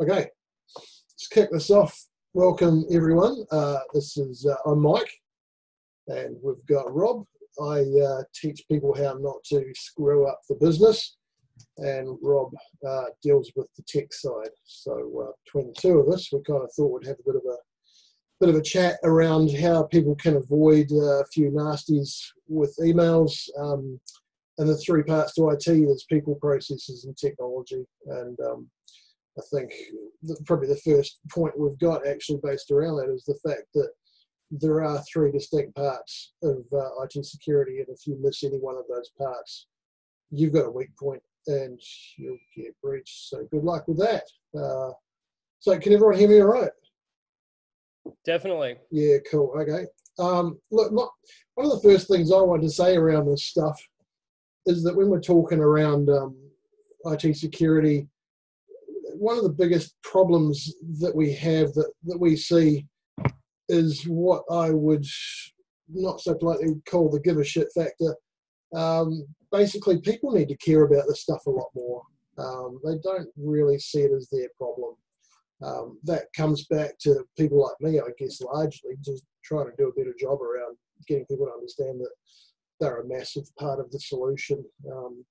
Okay, let's kick this off. Welcome everyone. Uh, this is uh, I'm Mike, and we've got Rob. I uh, teach people how not to screw up the business, and Rob uh, deals with the tech side. So uh, between the two of us, we kind of thought we'd have a bit of a bit of a chat around how people can avoid uh, a few nasties with emails. Um, and the three parts to IT there's people, processes, and technology. And um, I think probably the first point we've got actually based around that is the fact that there are three distinct parts of uh, IT security, and if you miss any one of those parts, you've got a weak point and you'll get breached. So good luck with that. Uh, so can everyone hear me all right? Definitely. Yeah, cool. Okay. Um, look, one of the first things I wanted to say around this stuff is that when we're talking around um, IT security, one of the biggest problems that we have that, that we see is what I would not so politely call the give a shit factor. Um, basically, people need to care about this stuff a lot more. Um, they don't really see it as their problem. Um, that comes back to people like me, I guess, largely just trying to do a better job around getting people to understand that they're a massive part of the solution. Um,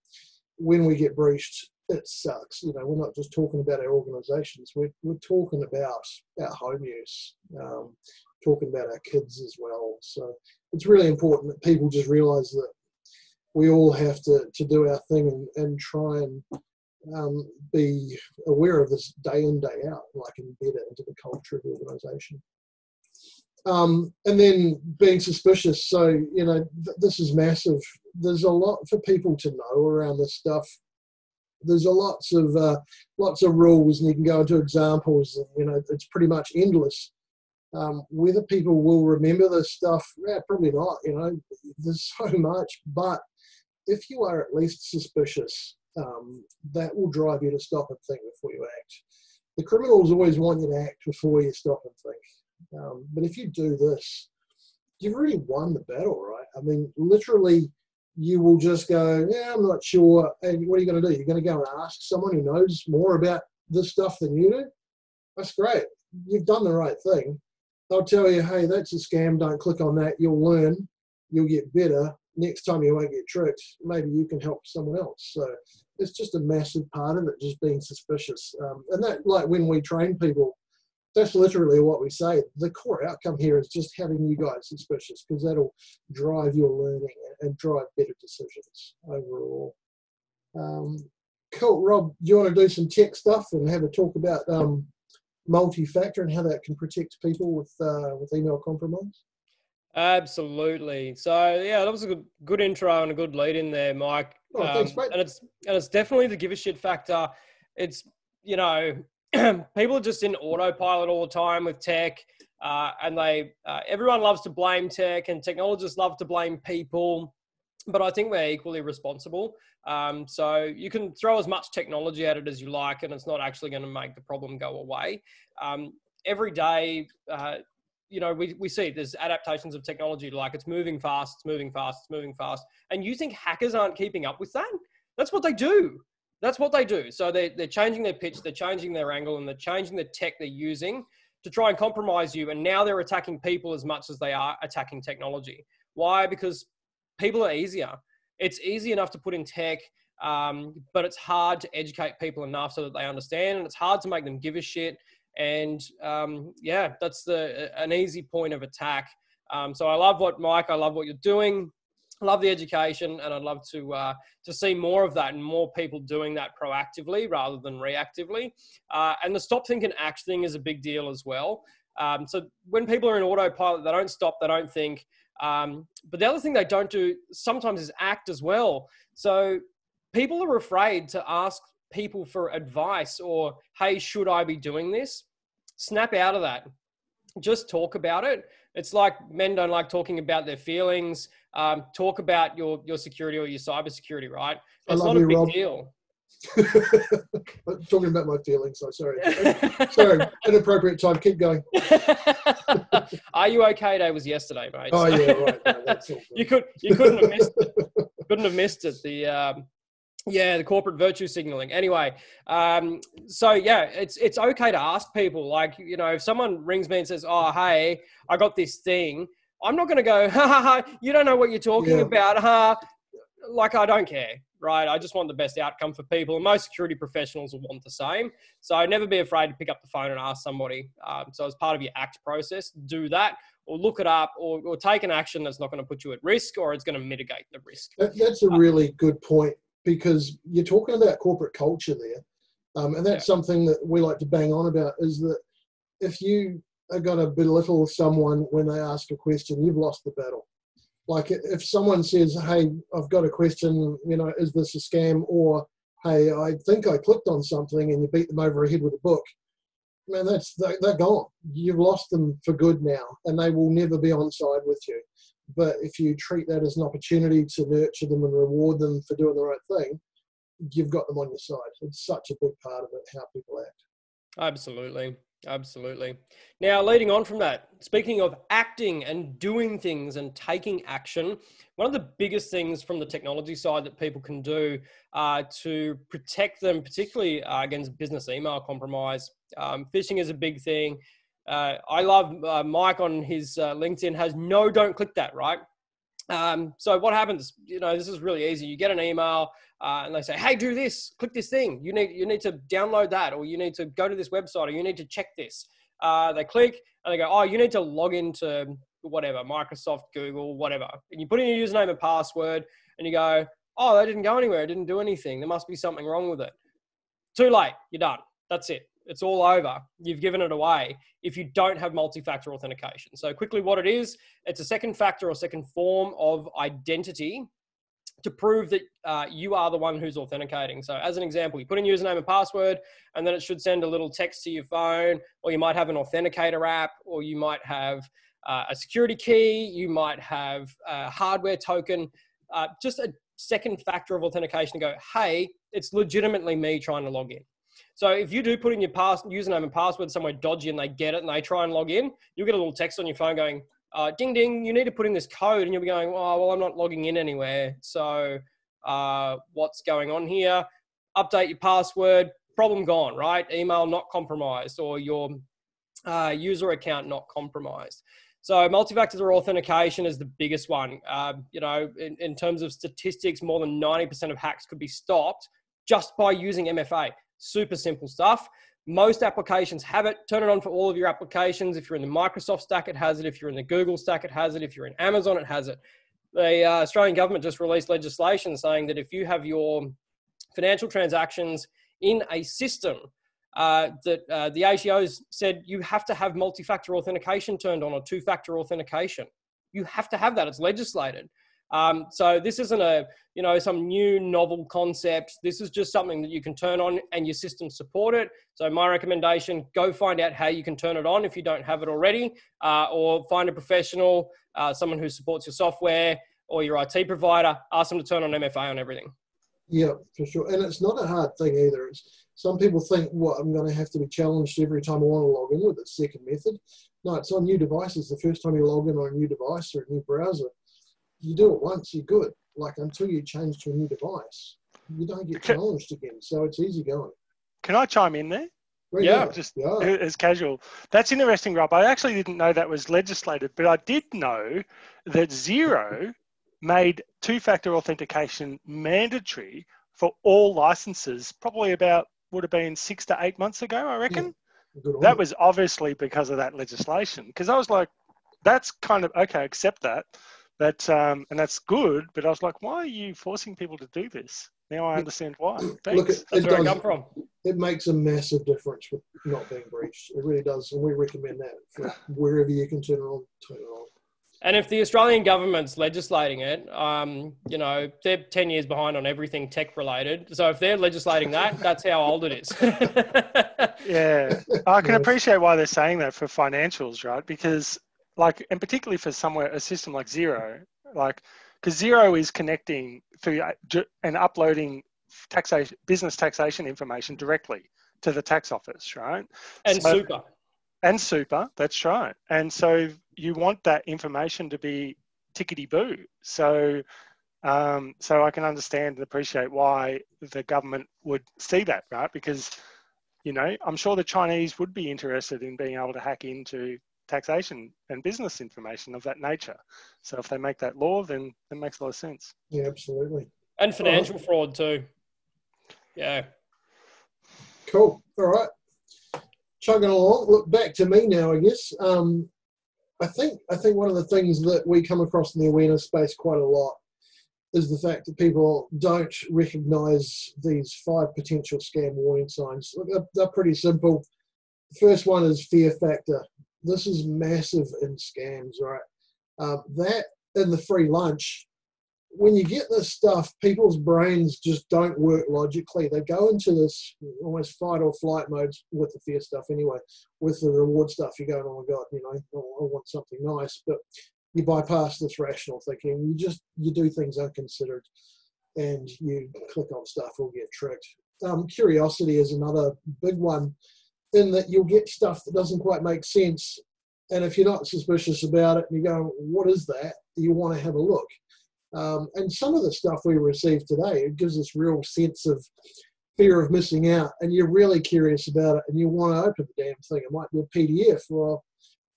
when we get breached, it sucks. You know, we're not just talking about our organisations. We're we're talking about our home use, um, talking about our kids as well. So it's really important that people just realise that we all have to to do our thing and, and try and um, be aware of this day in day out, like embed it into the culture of the organisation. Um, and then being suspicious. So, you know, th- this is massive. There's a lot for people to know around this stuff. There's a lots of uh, lots of rules, and you can go into examples. And, you know, it's pretty much endless. Um, whether people will remember this stuff, yeah, probably not. You know, there's so much. But if you are at least suspicious, um, that will drive you to stop and think before you act. The criminals always want you to act before you stop and think. Um, but if you do this, you've really won the battle, right? I mean, literally, you will just go, yeah, I'm not sure. And what are you going to do? You're going to go and ask someone who knows more about this stuff than you do? That's great. You've done the right thing. They'll tell you, hey, that's a scam. Don't click on that. You'll learn. You'll get better. Next time you won't get tricked. Maybe you can help someone else. So it's just a massive part of it, just being suspicious. Um, and that, like when we train people, that's literally what we say. The core outcome here is just having you guys suspicious because that'll drive your learning and drive better decisions overall. Um, cool, Rob. Do you want to do some tech stuff and have a talk about um, multi-factor and how that can protect people with uh, with email compromise? Absolutely. So yeah, that was a good good intro and a good lead in there, Mike. Oh, um, thanks, mate. And it's and it's definitely the give a shit factor. It's you know people are just in autopilot all the time with tech, uh, and they uh, everyone loves to blame tech, and technologists love to blame people. But I think we're equally responsible. Um, so you can throw as much technology at it as you like, and it's not actually going to make the problem go away. Um, every day, uh, you know, we, we see there's adaptations of technology, like it's moving fast, it's moving fast, it's moving fast. And you think hackers aren't keeping up with that? That's what they do. That's what they do. So they're, they're changing their pitch, they're changing their angle, and they're changing the tech they're using to try and compromise you. And now they're attacking people as much as they are attacking technology. Why? Because people are easier. It's easy enough to put in tech, um, but it's hard to educate people enough so that they understand, and it's hard to make them give a shit. And um, yeah, that's the an easy point of attack. Um, so I love what Mike, I love what you're doing love the education, and I'd love to uh, to see more of that and more people doing that proactively rather than reactively. Uh, and the stop, think, and act thing is a big deal as well. Um, so when people are in autopilot, they don't stop, they don't think. Um, but the other thing they don't do sometimes is act as well. So people are afraid to ask people for advice or, hey, should I be doing this? Snap out of that. Just talk about it. It's like men don't like talking about their feelings um, talk about your your security or your cyber security, right? It's not a big Rob. deal. talking about my feelings. So sorry. sorry, inappropriate time. Keep going. Are you okay? Day was yesterday, mate. Oh yeah, right. No, you could you couldn't have missed it. Couldn't have missed it. The um, Yeah, the corporate virtue signaling. Anyway, um, so yeah, it's it's okay to ask people. Like, you know, if someone rings me and says, "Oh, hey, I got this thing," I'm not going to go, "Ha ha ha! You don't know what you're talking Yeah. about, ha. Like, I don't care, right? I just want the best outcome for people, and most security professionals will want the same. So never be afraid to pick up the phone and ask somebody. Um, so as part of your ACT process, do that, or look it up, or, or take an action that's not going to put you at risk, or it's going to mitigate the risk. That, that's a really good point because you're talking about corporate culture there, um, and that's something that we like to bang on about. Is that if you are going to belittle someone when they ask a question, you've lost the battle. Like if someone says, "Hey, I've got a question. You know, is this a scam?" or "Hey, I think I clicked on something," and you beat them over the head with a book. Man, that's they're, they're gone. You've lost them for good now, and they will never be on side with you. But if you treat that as an opportunity to nurture them and reward them for doing the right thing, you've got them on your side. It's such a big part of it, how people act. Absolutely. Absolutely. Now, leading on from that, speaking of acting and doing things and taking action, one of the biggest things from the technology side that people can do uh, to protect them, particularly uh, against business email compromise, um, phishing is a big thing. Uh, I love uh, Mike on his uh, LinkedIn has no, don't click that, right? Um, so what happens? You know, this is really easy. You get an email uh, and they say, "Hey, do this. Click this thing. You need you need to download that, or you need to go to this website, or you need to check this." Uh, they click and they go, "Oh, you need to log into whatever Microsoft, Google, whatever." And you put in your username and password, and you go, "Oh, that didn't go anywhere. It didn't do anything. There must be something wrong with it." Too late. You're done. That's it. It's all over. You've given it away if you don't have multi-factor authentication. So quickly, what it is, it's a second factor or second form of identity to prove that uh, you are the one who's authenticating. So, as an example, you put in username and password, and then it should send a little text to your phone, or you might have an authenticator app, or you might have uh, a security key, you might have a hardware token, uh, just a second factor of authentication to go, hey, it's legitimately me trying to log in. So if you do put in your pass, username and password somewhere dodgy and they get it and they try and log in, you'll get a little text on your phone going, uh, ding ding, you need to put in this code, and you'll be going, oh, well, I'm not logging in anywhere. So uh, what's going on here? Update your password, problem gone, right? Email not compromised, or your uh, user account not compromised. So multi-factor authentication is the biggest one. Uh, you know, in, in terms of statistics, more than 90% of hacks could be stopped just by using MFA. Super simple stuff. Most applications have it. Turn it on for all of your applications. If you're in the Microsoft stack, it has it. If you're in the Google stack, it has it. If you're in Amazon, it has it. The uh, Australian government just released legislation saying that if you have your financial transactions in a system uh, that uh, the ATO's said you have to have multi-factor authentication turned on or two-factor authentication. You have to have that. It's legislated. Um, so this isn't a you know some new novel concept. This is just something that you can turn on and your system support it. So my recommendation: go find out how you can turn it on if you don't have it already, uh, or find a professional, uh, someone who supports your software or your IT provider. Ask them to turn on MFA on everything. Yeah, for sure. And it's not a hard thing either. It's, some people think, well, I'm going to have to be challenged every time I want to log in with a second method. No, it's on new devices. The first time you log in on a new device or a new browser, you do it once, you're good. Like until you change to a new device, you don't get Okay. challenged again. So it's easy going. Can I chime in there? Well, Yeah, Just yeah. as casual. That's interesting, Rob. I actually didn't know that was legislated, but I did know that Xero made two factor authentication mandatory for all licenses, probably about would have been six to eight months ago, I reckon. Good on That was obviously because of that legislation. Because I was like, that's kind of okay, accept that. But um, and that's good. But I was like, why are you forcing people to do this? Now I understand why. Look, it, That's it where I come from. It makes a massive difference with not being breached. It really does, and we recommend that for wherever you can turn it on, turn it on. And if the Australian government's legislating it, um, you know, they're 10 years behind on everything tech related. So if they're legislating that, that's how old it is. Yeah, I can appreciate why they're saying that for financials, right? Because, like, and particularly for somewhere a system like Xero, like, because Xero is connecting through uh, and uploading taxation, business taxation information directly to the tax office, right? and So- super. And super, that's right. And so you want that information to be tickety boo. So Um, so I can understand and appreciate why the government would see that, right? Because, you know, I'm sure the Chinese would be interested in being able to hack into taxation and business information of that nature. So if they make that law, then it makes a lot of sense. Yeah, absolutely. And financial fraud too. Yeah. Cool. All right. Chugging along. Look back to me now, I guess. Um, I think I think one of the things that we come across in the awareness space quite a lot is the fact that people don't recognise these five potential scam warning signs. Look, they're, they're pretty simple. The first one is fear factor. This is massive in scams, right? Um, that and the free lunch when you get this stuff, people's brains just don't work logically. They go into this almost fight or flight mode with the fear stuff anyway. With the reward stuff, you're going, oh my God, you know, I want something nice. But you bypass this rational thinking. You just, you do things unconsidered and you click on stuff or get tricked. Um, curiosity is another big one in that you'll get stuff that doesn't quite make sense. And if you're not suspicious about it and you go, what is that? You want to have a look um, and some of the stuff we receive today, it gives us real sense of fear of missing out, and you're really curious about it, and you want to open the damn thing. It might be a PDF. Well,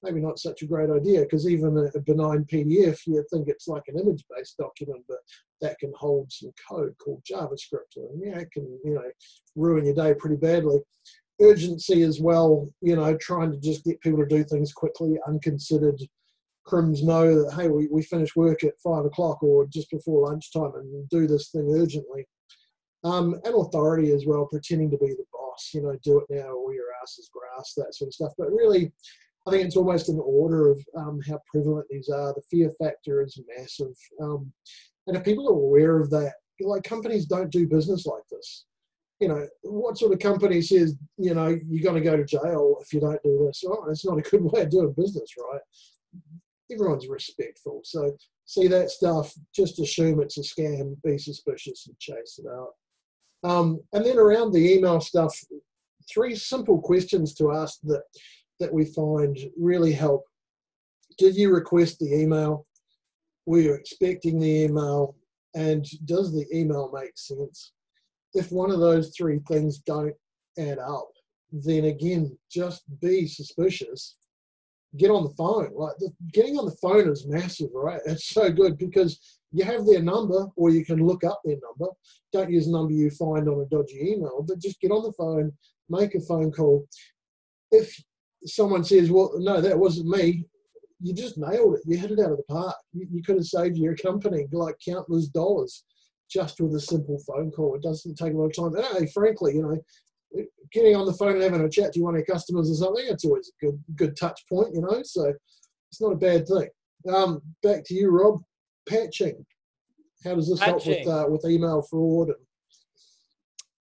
maybe not such a great idea because even a, benign PDF, you think it's like an image-based document, but that can hold some code called JavaScript, and yeah, it can you know ruin your day pretty badly. Urgency as well, you know, trying to just get people to do things quickly, unconsidered. Crims know that hey we, we finish work at five o'clock or just before lunchtime and do this thing urgently. Um, and authority as well pretending to be the boss you know do it now or your ass is grass that sort of stuff. But really i think it's almost an order of um, how prevalent these are. The fear factor is massive. Um, and if people are aware of that like companies don't do business like this you know, what sort of company says, you know, you're going to go to jail if you don't do this? Oh, it's not a good way of doing business, right? everyone's respectful. So see that stuff, just assume it's a scam, be suspicious and chase it out. Um, and then around the email stuff, three simple questions to ask that that we find really help. Did you request the email? Were you expecting the email? And does the email make sense? If one of those three things don't add up, then again, just be suspicious get on the phone. Like the, getting on the phone is massive, right? It's so good because you have their number or you can look up their number. Don't use a number you find on a dodgy email, but just get on the phone, make a phone call. If someone says, well, no, that wasn't me, you just nailed it. You hit it out of the park. You, you could have saved your company like countless dollars just with a simple phone call. It doesn't take a lot of time. And hey, frankly, you know, getting on the phone and having a chat to one of your customers or something, it's always a good good touch point, you know. So it's not a bad thing. Um, back to you, Rob. Patching. How does this patching. help with uh, with email fraud? And-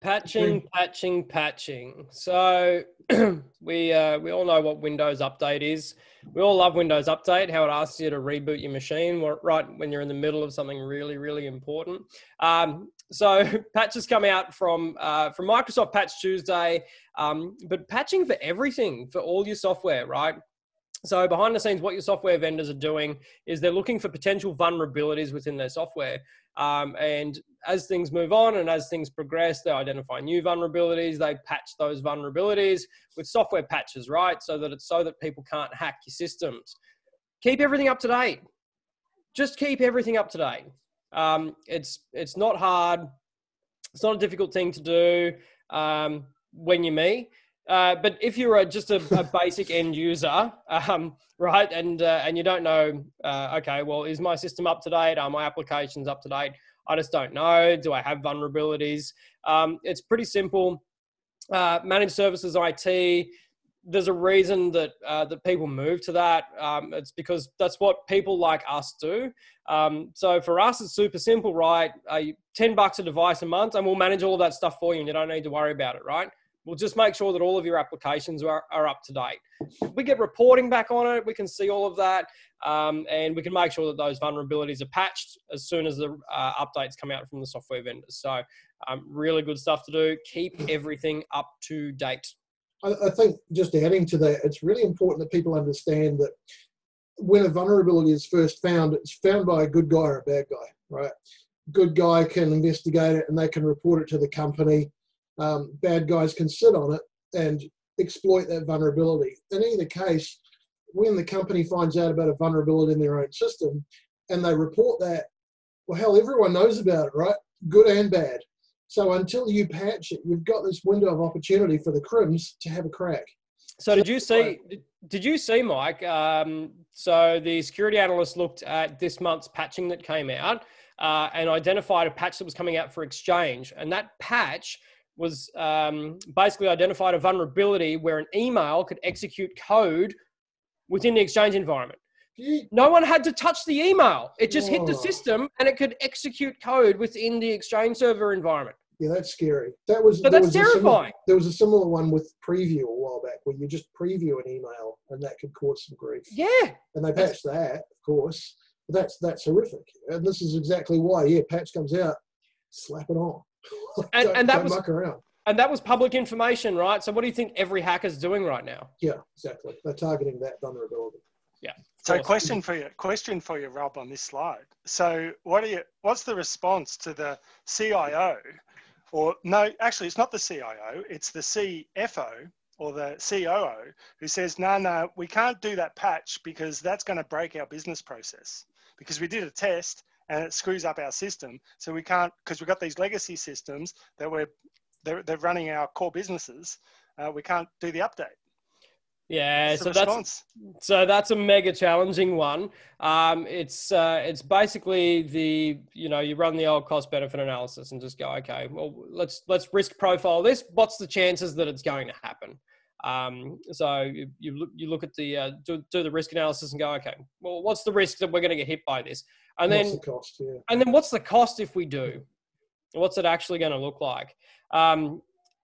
patching, patching, patching. So we uh, we all know what Windows Update is. We all love Windows Update. How it asks you to reboot your machine right when you're in the middle of something really, really important. Um, so patches come out from uh, from Microsoft Patch Tuesday, um, but patching for everything for all your software, right? So behind the scenes, what your software vendors are doing is they're looking for potential vulnerabilities within their software. Um, and as things move on and as things progress, they identify new vulnerabilities. They patch those vulnerabilities with software patches, right? So that it's so that people can't hack your systems. Keep everything up to date. Just keep everything up to date. Um, it's it's not hard. It's not a difficult thing to do um, when you're me. Uh, but if you're a, just a, a basic end user, um, right, and uh, and you don't know, uh, okay, well, is my system up to date? Are my applications up to date? I just don't know. Do I have vulnerabilities? Um, it's pretty simple. Uh, managed services IT there's a reason that uh, that people move to that. Um, it's because that's what people like us do. Um, so for us, it's super simple, right? Ten bucks a device a month, and we'll manage all that stuff for you, and you don't need to worry about it, right? We'll just make sure that all of your applications are, are up to date. We get reporting back on it. We can see all of that, um, and we can make sure that those vulnerabilities are patched as soon as the uh, updates come out from the software vendors. So, um, really good stuff to do. Keep everything up to date. I, I think just adding to that, it's really important that people understand that when a vulnerability is first found, it's found by a good guy or a bad guy, right? good guy can investigate it and they can report it to the company. Um, bad guys can sit on it and exploit that vulnerability. In either case, when the company finds out about a vulnerability in their own system and they report that, well, hell, everyone knows about it, right? Good and bad. So until you patch it, you've got this window of opportunity for the crims to have a crack. So did you see? Did you see, Mike? Um, so the security analyst looked at this month's patching that came out uh, and identified a patch that was coming out for Exchange, and that patch was um, basically identified a vulnerability where an email could execute code within the Exchange environment. No one had to touch the email. It just hit the system and it could execute code within the Exchange server environment. Yeah, that's scary. That was So that's was terrifying. similar- there was a similar one with preview a while back where you just preview an email and that could cause some grief. Yeah. And they patched that, of course. But that's that's horrific. And this is exactly why. Yeah, patch comes out, slap it on. And- and that was- muck around. And that was public information, right? So what do you think every hacker's doing right now? Yeah, exactly. They're targeting that vulnerability. Yeah. So, Awesome. question for you, question for you, Rob, on this slide. So, what are you? What's the response to the CIO, or no? Actually, it's not the CIO. It's the CFO or the COO who says, "No, no, we can't do that patch because that's going to break our business process. Because we did a test and it screws up our system. So we can't because we've got these legacy systems that we're they're, they're running our core businesses. Uh, we can't do the update." Yeah, so that's so that's a mega challenging one. Um, it's uh, it's basically the you know you run the old cost benefit analysis and just go okay well let's let's risk profile this. What's the chances that it's going to happen? Um, so you, you look you look at the uh, do, do the risk analysis and go okay well what's the risk that we're going to get hit by this? And What's then the cost? Yeah. and then what's the cost if we do? What's it actually going to look like? Um,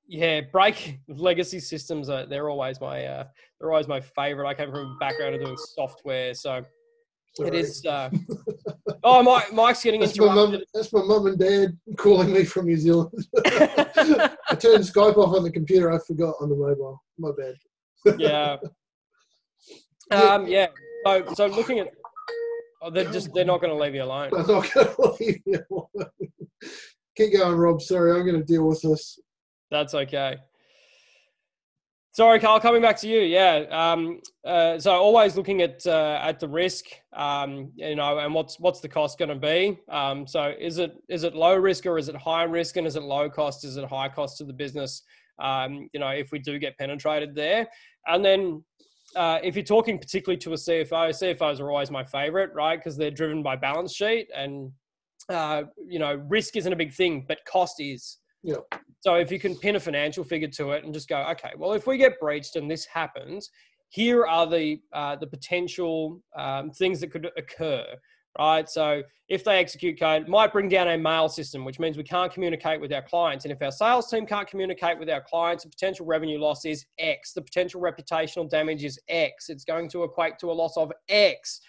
yeah, break legacy systems are they're always my uh, they're always my favorite. I came from a background of doing software, so it Sorry. is. Uh, oh, Mike, Mike's getting That's my, mum, that's my mum and dad calling me from New Zealand. I turned Skype off on the computer. I forgot on the mobile. My bad. yeah. Um, yeah. So, so looking at, oh, they're just they're not going to leave you alone. I'm not going to leave you alone. Keep going, Rob. Sorry, I'm going to deal with this. That's okay. Sorry, Carl. Coming back to you. Yeah. Um, uh, so always looking at uh, at the risk, um, you know, and what's what's the cost going to be? Um, so is it is it low risk or is it high risk? And is it low cost? Is it high cost to the business? Um, you know, if we do get penetrated there, and then. Uh, if you're talking particularly to a CFO, CFOs are always my favorite, right? Because they're driven by balance sheet, and uh, you know, risk isn't a big thing, but cost is. Yeah. So if you can pin a financial figure to it and just go, okay, well, if we get breached and this happens, here are the uh, the potential um, things that could occur, right? So if they execute code, might bring down our mail system, which means we can't communicate with our clients. And if our sales team can't communicate with our clients, the potential revenue loss is X. The potential reputational damage is X. It's going to equate to a loss of X.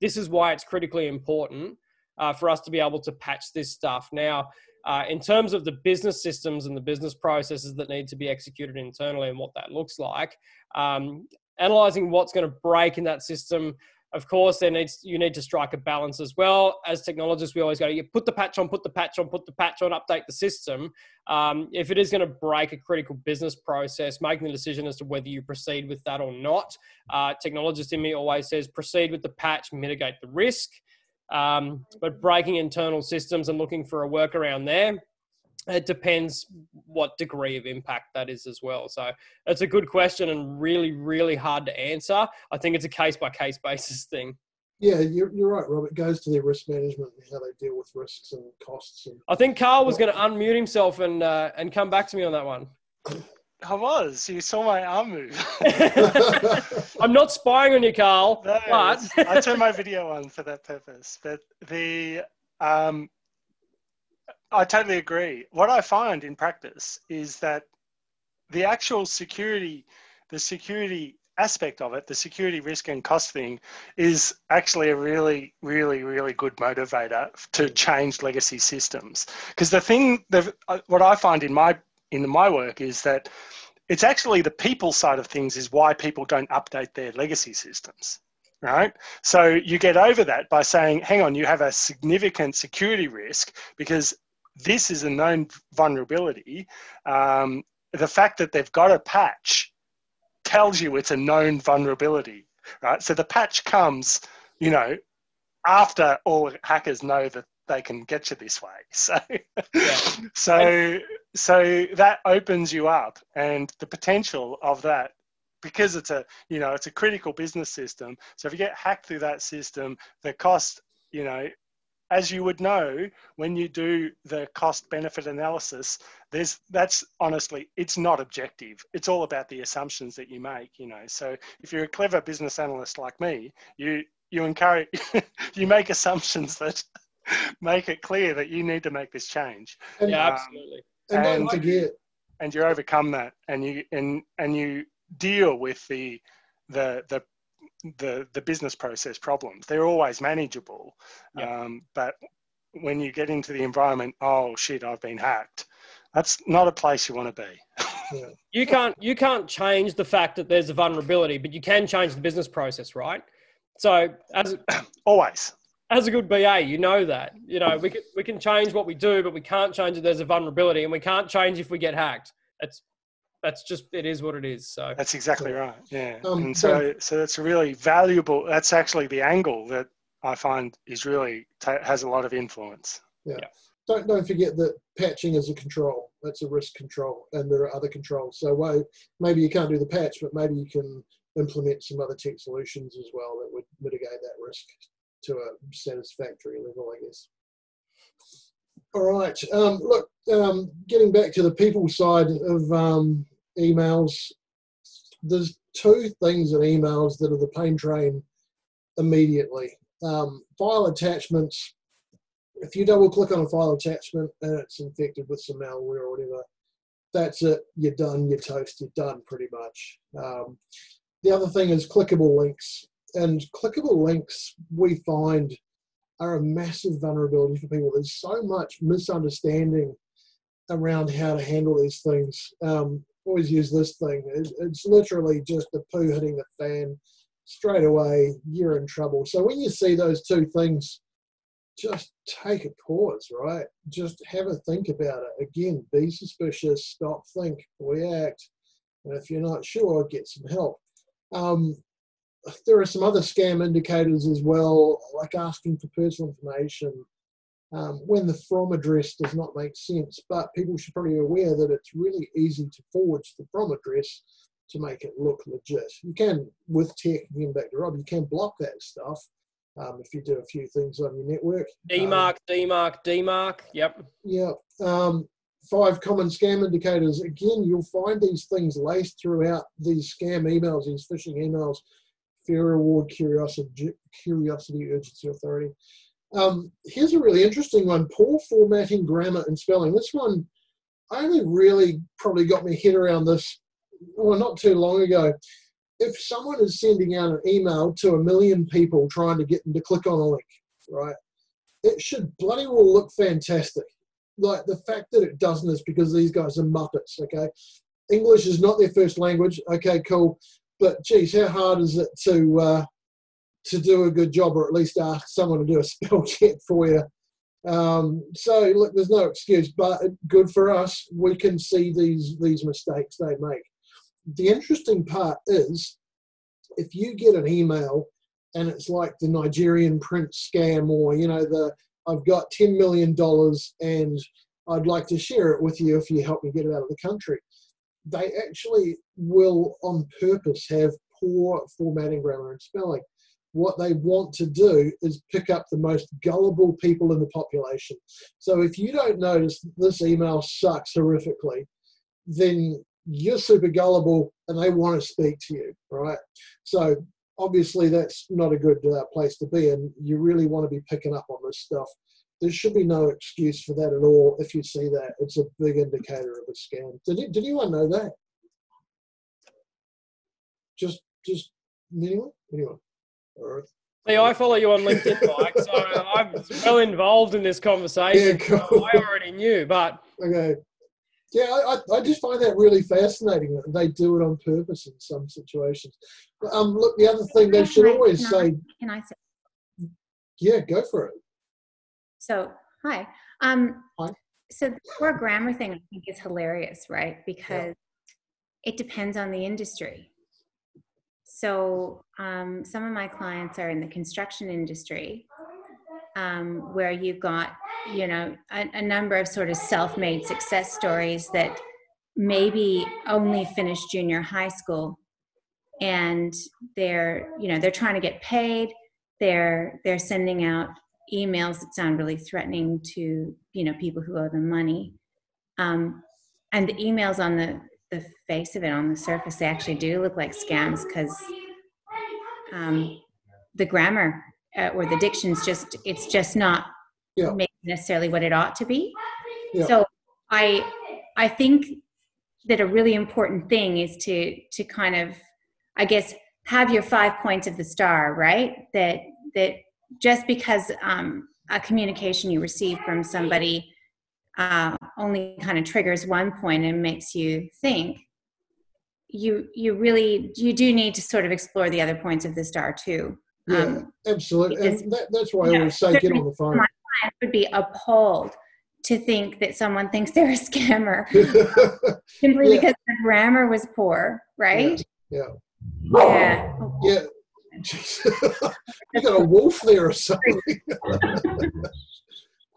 This is why it's critically important uh, for us to be able to patch this stuff. Now, uh, in terms of the business systems and the business processes that need to be executed internally and what that looks like, um, analyzing what's going to break in that system. Of course, there needs you need to strike a balance as well. As technologists, we always go, you put the patch on, put the patch on, put the patch on, update the system. Um, if it is going to break a critical business process, making the decision as to whether you proceed with that or not. Uh, technologist in me always says proceed with the patch, mitigate the risk. Um, but breaking internal systems and looking for a workaround there, it depends what degree of impact that is as well. So it's a good question and really, really hard to answer. I think it's a case by case basis thing. Yeah, you're, you're right, Rob. It goes to their risk management and how they deal with risks and costs. And I think Carl was going to unmute himself and uh, and come back to me on that one. I was. You saw my arm move. I'm not spying on you, Carl, No, but I turned my video on for that purpose. But the um, I totally agree. What I find in practice is that the actual security, the security aspect of it, the security risk and cost thing, is actually a really, really, really good motivator to change legacy systems. Because the thing, that uh, what I find in my in my work is that it's actually the people side of things is why people don't update their legacy systems right? So you get over that by saying, hang on, you have a significant security risk because this is a known vulnerability. Um, the fact that they've got a patch tells you it's a known vulnerability, right? So the patch comes, you know, after all hackers know that they can get you this way. So, yeah. so, so that opens you up, and the potential of that because it's a you know it's a critical business system so if you get hacked through that system the cost you know as you would know when you do the cost benefit analysis there's that's honestly it's not objective. It's all about the assumptions that you make you know. So if you're a clever business analyst like me you you encourage you make assumptions that make it clear that you need to make this change. And, yeah absolutely. and, and don't forget and you overcome that and you and and you deal with the the the the, the business process problems. They're always manageable, yeah. um, but when you get into the environment, oh shit, I've been hacked. That's not a place you want to be. yeah. You can't you can't change the fact that there's a vulnerability, but you can change the business process, right? So as always, as a good BA, you know that. You know, we can we can change what we do, but we can't change that there's a vulnerability, and we can't change if we get hacked. It's that's just it is what it is. So that's exactly right. Yeah, um, and so so that's a really valuable. That's actually the angle that I find is really has a lot of influence. Yeah. yeah. Don't don't forget that patching is a control. That's a risk control, and there are other controls. So well, maybe you can't do the patch, but maybe you can implement some other tech solutions as well that would mitigate that risk to a satisfactory level, I guess. All right. Um, look, um, getting back to the people side of um, emails, there's two things in emails that are the pain train immediately. Um, file attachments. If you double click on a file attachment and it's infected with some malware or whatever, that's it. You're done. You're toast. You're done pretty much. Um, the other thing is clickable links. And clickable links we find are a massive vulnerability for people. There's so much misunderstanding around how to handle these things. Um, always use this thing. It, it's literally just the poo hitting the fan straight away. You're in trouble. So when you see those two things, just take a pause, right? Just have a think about it. Again, be suspicious, stop, think, react. And if you're not sure, get some help. Um, there are some other scam indicators as well, like asking for personal information um, when the from address does not make sense. But people should probably be aware that it's really easy to forge the from address to make it look legit. You can, with tech, again back to Rob, you can block that stuff um, if you do a few things on your network. DMARC, um, DMARC, DMARC, yep. Yeah. Um, five common scam indicators. Again, you'll find these things laced throughout these scam emails, these phishing emails fear, reward, curiosity, curiosity, urgency, authority. Um, here's a really interesting one: poor formatting, grammar, and spelling. This one, I only really probably got my head around this, well, not too long ago. If someone is sending out an email to a million people trying to get them to click on a link, right? It should bloody well look fantastic. Like the fact that it doesn't is because these guys are muppets. Okay, English is not their first language. Okay, cool but geez, how hard is it to uh, to do a good job, or at least ask someone to do a spell check for you? Um, so look, there's no excuse, but good for us. We can see these these mistakes they make. The interesting part is, if you get an email and it's like the Nigerian prince scam, or you know the I've got ten million dollars and I'd like to share it with you if you help me get it out of the country they actually will on purpose have poor formatting, grammar, and spelling. What they want to do is pick up the most gullible people in the population. So if you don't notice this email sucks horrifically, then you're super gullible and they want to speak to you, right? So obviously that's not a good uh, place to be, and you really want to be picking up on this stuff there should be no excuse for that at all. If you see that, it's a big indicator of a scam. Did, did anyone know that? Just, just anyone? Anyone? Or, See, I follow you on LinkedIn, Mike, so I'm well involved in this conversation. Yeah, cool. I already knew, but okay. Yeah, I, I just find that really fascinating that they do it on purpose in some situations. Um, look, the other thing they should always can I- say, Can I say? yeah, go for it. So, hi. Um, Hi. So the core grammar thing I think is hilarious, right? Because it depends on the industry. So um, some of my clients are in the construction industry, um, where you've got, you know, a, a number of sort of self-made success stories that maybe only finished junior high school, and they're, you know, they're trying to get paid. They're they're sending out emails that sound really threatening to you know people who owe them money um, and the emails on the the face of it on the surface they actually do look like scams because um, the grammar uh, or the diction's just it's just not Yeah. necessarily what it ought to be Yeah. so i i think that a really important thing is to to kind of i guess have your five points of the star right that that just because um, a communication you receive from somebody uh, only kind of triggers one point and makes you think you you really you do need to sort of explore the other points of the star too Yeah, um, absolutely. because- And that, that's why I Yeah, always say get on the phone. I would be appalled to think that someone thinks they're a scammer simply Yeah. because the grammar was poor right yeah. yeah Yeah. you got a wolf there or something.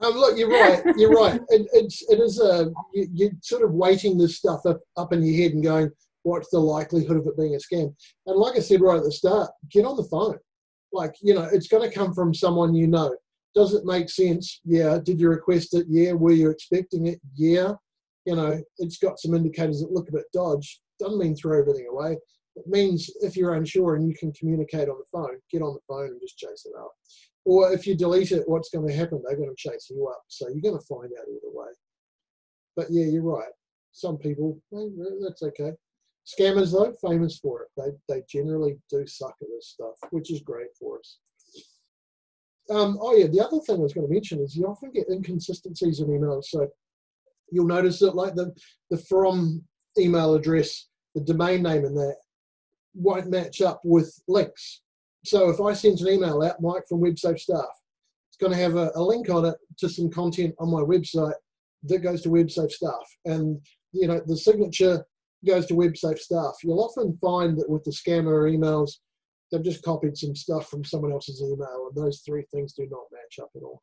Um, look, you're right. You're right. It, it's it is a you, you're sort of weighting this stuff up, up in your head and going, what's the likelihood of it being a scam? And like I said right at the start, get on the phone. Like you know, it's going to come from someone you know. Does it make sense? Yeah. Did you request it? Yeah. Were you expecting it? Yeah. You know, it's got some indicators that look a bit dodge. Doesn't mean throw everything away. It means if you're unsure and you can communicate on the phone, get on the phone and just chase it up. Or if you delete it, what's going to happen? They're going to chase you up. So you're going to find out either way. But yeah, you're right. Some people, that's okay. Scammers, though, famous for it. They, they generally do suck at this stuff, which is great for us. Um, oh, yeah, the other thing I was going to mention is you often get inconsistencies in emails. So you'll notice that, like the, the from email address, the domain name in that won't match up with links. So if I send an email out, Mike from WebSafe Staff, it's going to have a, a link on it to some content on my website that goes to WebSafe Staff, and you know the signature goes to WebSafe Staff. You'll often find that with the scammer emails, they've just copied some stuff from someone else's email, and those three things do not match up at all.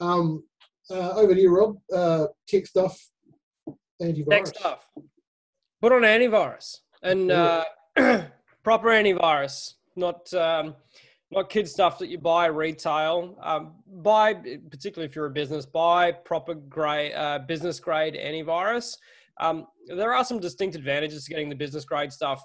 Um, uh, over to you, Rob. Uh, tech stuff, antivirus. Next stuff. Put on antivirus and uh, proper antivirus, not um, not kid stuff that you buy retail. Um, buy, particularly if you're a business, buy proper grade uh, business grade antivirus. Um, there are some distinct advantages to getting the business grade stuff.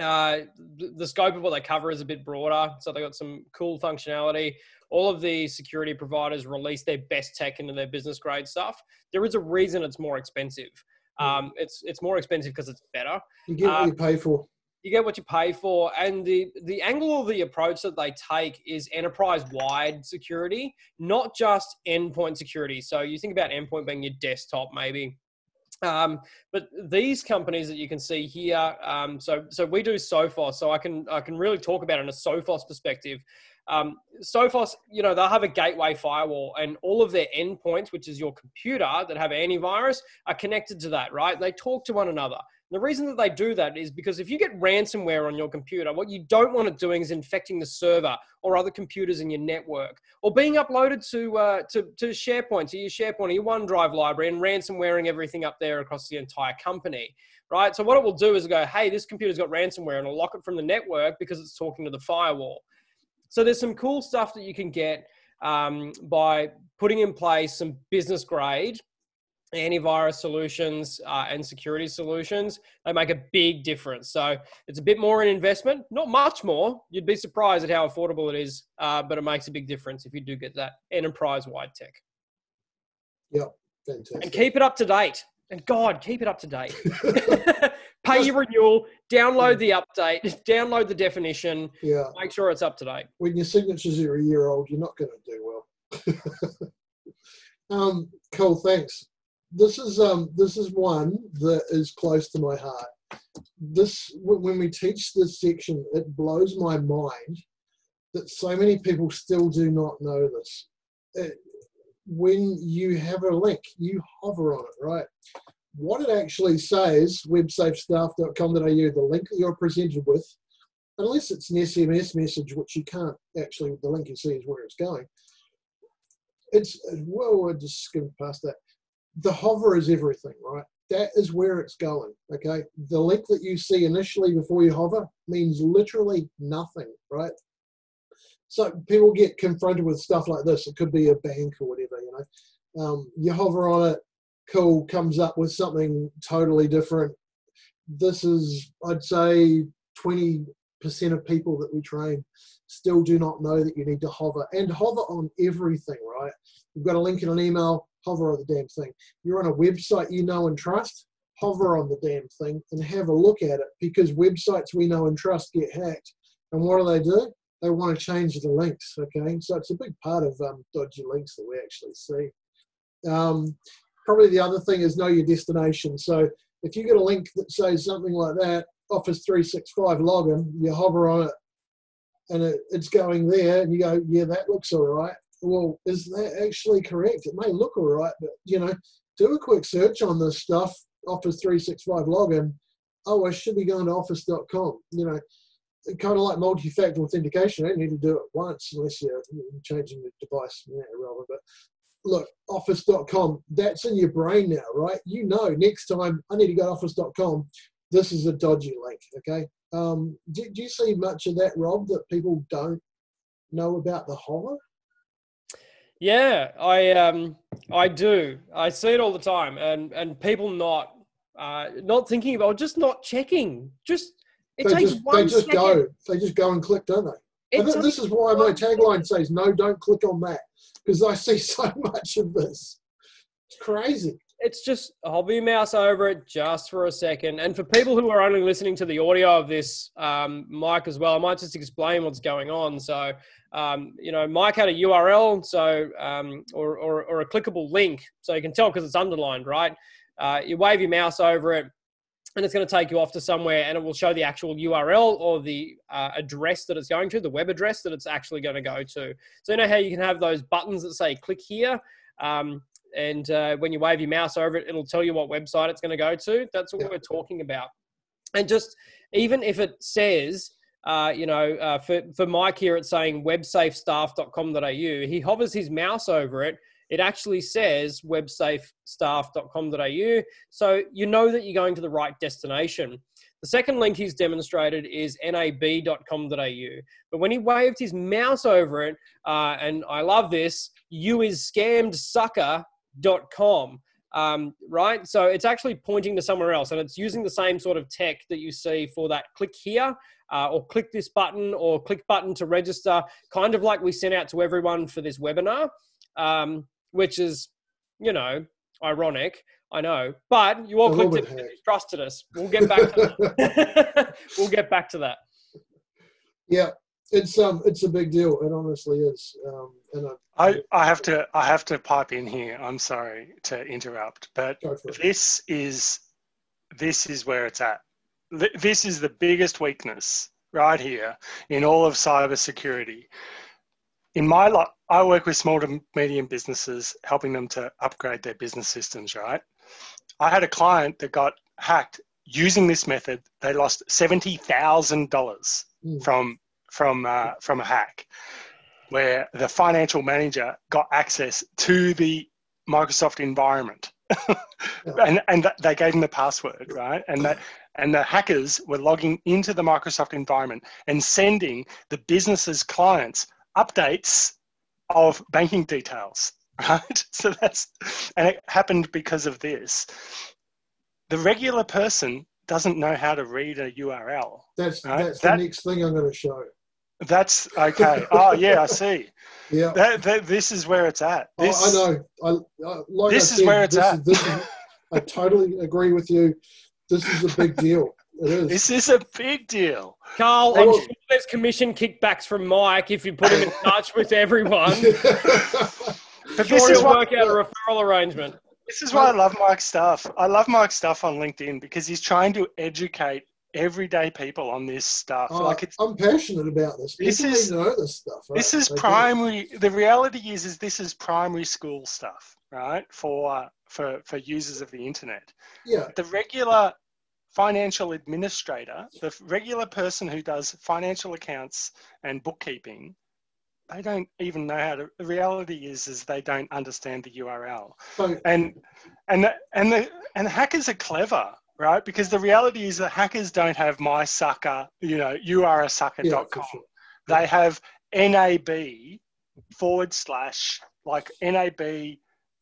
Uh, the, the scope of what they cover is a bit broader, so they got some cool functionality. All of the security providers release their best tech into their business grade stuff. There is a reason it's more expensive. Um, it's it's more expensive because it's better. You get what Uh, you pay for. You get what you pay for, and the the angle of the approach that they take is enterprise wide security, not just endpoint security. So you think about endpoint being your desktop, maybe. Um, but these companies that you can see here, um, so so we do Sophos, so I can I can really talk about it in a Sophos perspective. Um, Sophos, you know, they'll have a gateway firewall, and all of their endpoints, which is your computer that have antivirus, are connected to that, right? They talk to one another. The reason that they do that is because if you get ransomware on your computer, what you don't want it doing is infecting the server or other computers in your network, or being uploaded to uh, to, to SharePoint, to your SharePoint, or your OneDrive library, and ransomwaring everything up there across the entire company, right? So what it will do is go, hey, this computer's got ransomware, and it'll lock it from the network because it's talking to the firewall. So there's some cool stuff that you can get um, by putting in place some business grade antivirus solutions uh, and security solutions. They make a big difference. So it's a bit more an investment, not much more. You'd be surprised at how affordable it is, uh, but it makes a big difference if you do get that enterprise-wide tech. Yep, fantastic. And keep it up to date. And God, keep it up to date. Pay your renewal, download the update, download the definition, yeah, make sure it's up to date. when your signatures are a year old, you're not going to do well. um, cool, thanks. This is um, this is one that is close to my heart. This when we teach this section, it blows my mind that so many people still do not know this. It, when you have a link, you hover on it, right? What it actually says, websafestaff.com.au, the link that you're presented with, unless it's an SMS message, which you can't actually, the link you see is where it's going. It's, well, I just skimmed past that. The hover is everything, right? That is where it's going, okay? The link that you see initially before you hover means literally nothing, right? So people get confronted with stuff like this. It could be a bank or whatever, you know. Um, you hover on it, cool, comes up with something totally different. This is, I'd say, 20% of people that we train still do not know that you need to hover and hover on everything, right? You've got a link in an email, hover on the damn thing. You're on a website you know and trust, hover on the damn thing and have a look at it because websites we know and trust get hacked. And what do they do? they want to change the links. Okay, so it's a big part of um, dodgy links that we actually see. Um, probably the other thing is know your destination. So if you get a link that says something like that, Office 365 login, you hover on it and it, it's going there, and you go, yeah, that looks all right. Well, is that actually correct? It may look all right, but you know, do a quick search on this stuff, Office 365 login. Oh, I should be going to office.com. You know, kind of like multi-factor authentication. I don't need to do it once unless you're changing the device. Yeah, rather, but look, office.com, that's in your brain now, right? You know, next time I need to go to office.com, this is a dodgy link, okay? Um, do, do you see much of that, Rob, that people don't know about the hover? Yeah, I um, I do. I see it all the time, and and people not uh, not thinking about, just not checking, just it they takes just, one they just second. go. They just go and click, don't they? And It this is why my tagline says, "No, don't click on that," because I see so much of this. It's crazy. It's just your mouse over it just for a second. And for people who are only listening to the audio of this, um, as well, I might just explain what's going on. So, um, you know, Mike had a URL, so um, or, or, or a clickable link, so you can tell because it's underlined, right? Uh, you wave your mouse over it, and it's going to take you off to somewhere, and it will show the actual URL or the uh, address that it's going to, the web address that it's actually going to go to. So you know how you can have those buttons that say "click here." Um, and uh, when you wave your mouse over it, it'll tell you what website it's going to go to. That's what Yeah. we're talking about. And just even if it says, uh, you know, uh, for, for Mike here, it's saying websafestaff.com.au, he hovers his mouse over it. It actually says websafestaff.com.au. So you know that you're going to the right destination. The second link he's demonstrated is nab.com.au. But when he waved his mouse over it, uh, and I love this, you is scammed sucker.com. Um, right? So it's actually pointing to somewhere else and it's using the same sort of tech that you see for that click here uh, or click this button or click button to register, kind of like we sent out to everyone for this webinar, um, which is, you know, ironic. I know, but you all clicked it because you trusted us. We'll get back to that. we'll get back to that. Yeah, it's um, it's a big deal. It honestly is. Um, and I, I, I have to I have to pipe in here. I'm sorry to interrupt, but go for it. this is this is where it's at. This is the biggest weakness right here in all of cybersecurity. In my lot, I work with small to medium businesses, helping them to upgrade their business systems. Right, I had a client that got hacked using this method. They lost seventy thousand dollars Mm. from from uh, from a hack, where the financial manager got access to the Microsoft environment, and and they gave him the password, right? And that and the hackers were logging into the Microsoft environment and sending the business's clients updates of banking details, right? So that's and it happened because of this. The regular person doesn't know how to read a URL. That's Right, that's that- the next thing I'm going to show. That's okay. oh yeah, I see. Yeah, That, that, this is where it's at. I- This, I know. I, I, like This I is where it's this at. Is, this is, I totally agree with you. This is a big deal. It is. This is a big deal. Carl, Oh, I'm sure there's commission kickbacks from Mike if you put him in touch with everyone. But Sure, this is he'll what work out a referral arrangement. This is why I love Mike's stuff. I love Mike's stuff on LinkedIn because he's trying to educate everyday people on this stuff. Oh, like it's I'm passionate about this. This People is- know this stuff. Right? this is They do. primary. The reality is, is this is primary school stuff, right? For for for users of the internet. Yeah, The regular financial administrator, the regular person who does financial accounts and bookkeeping, they don't even know how to. The reality is, is they don't understand the URL. so and and the, and the and the hackers are clever right because the reality is that hackers don't have my sucker you know you are a yeah, sucker.com for sure. they have nab forward slash like nab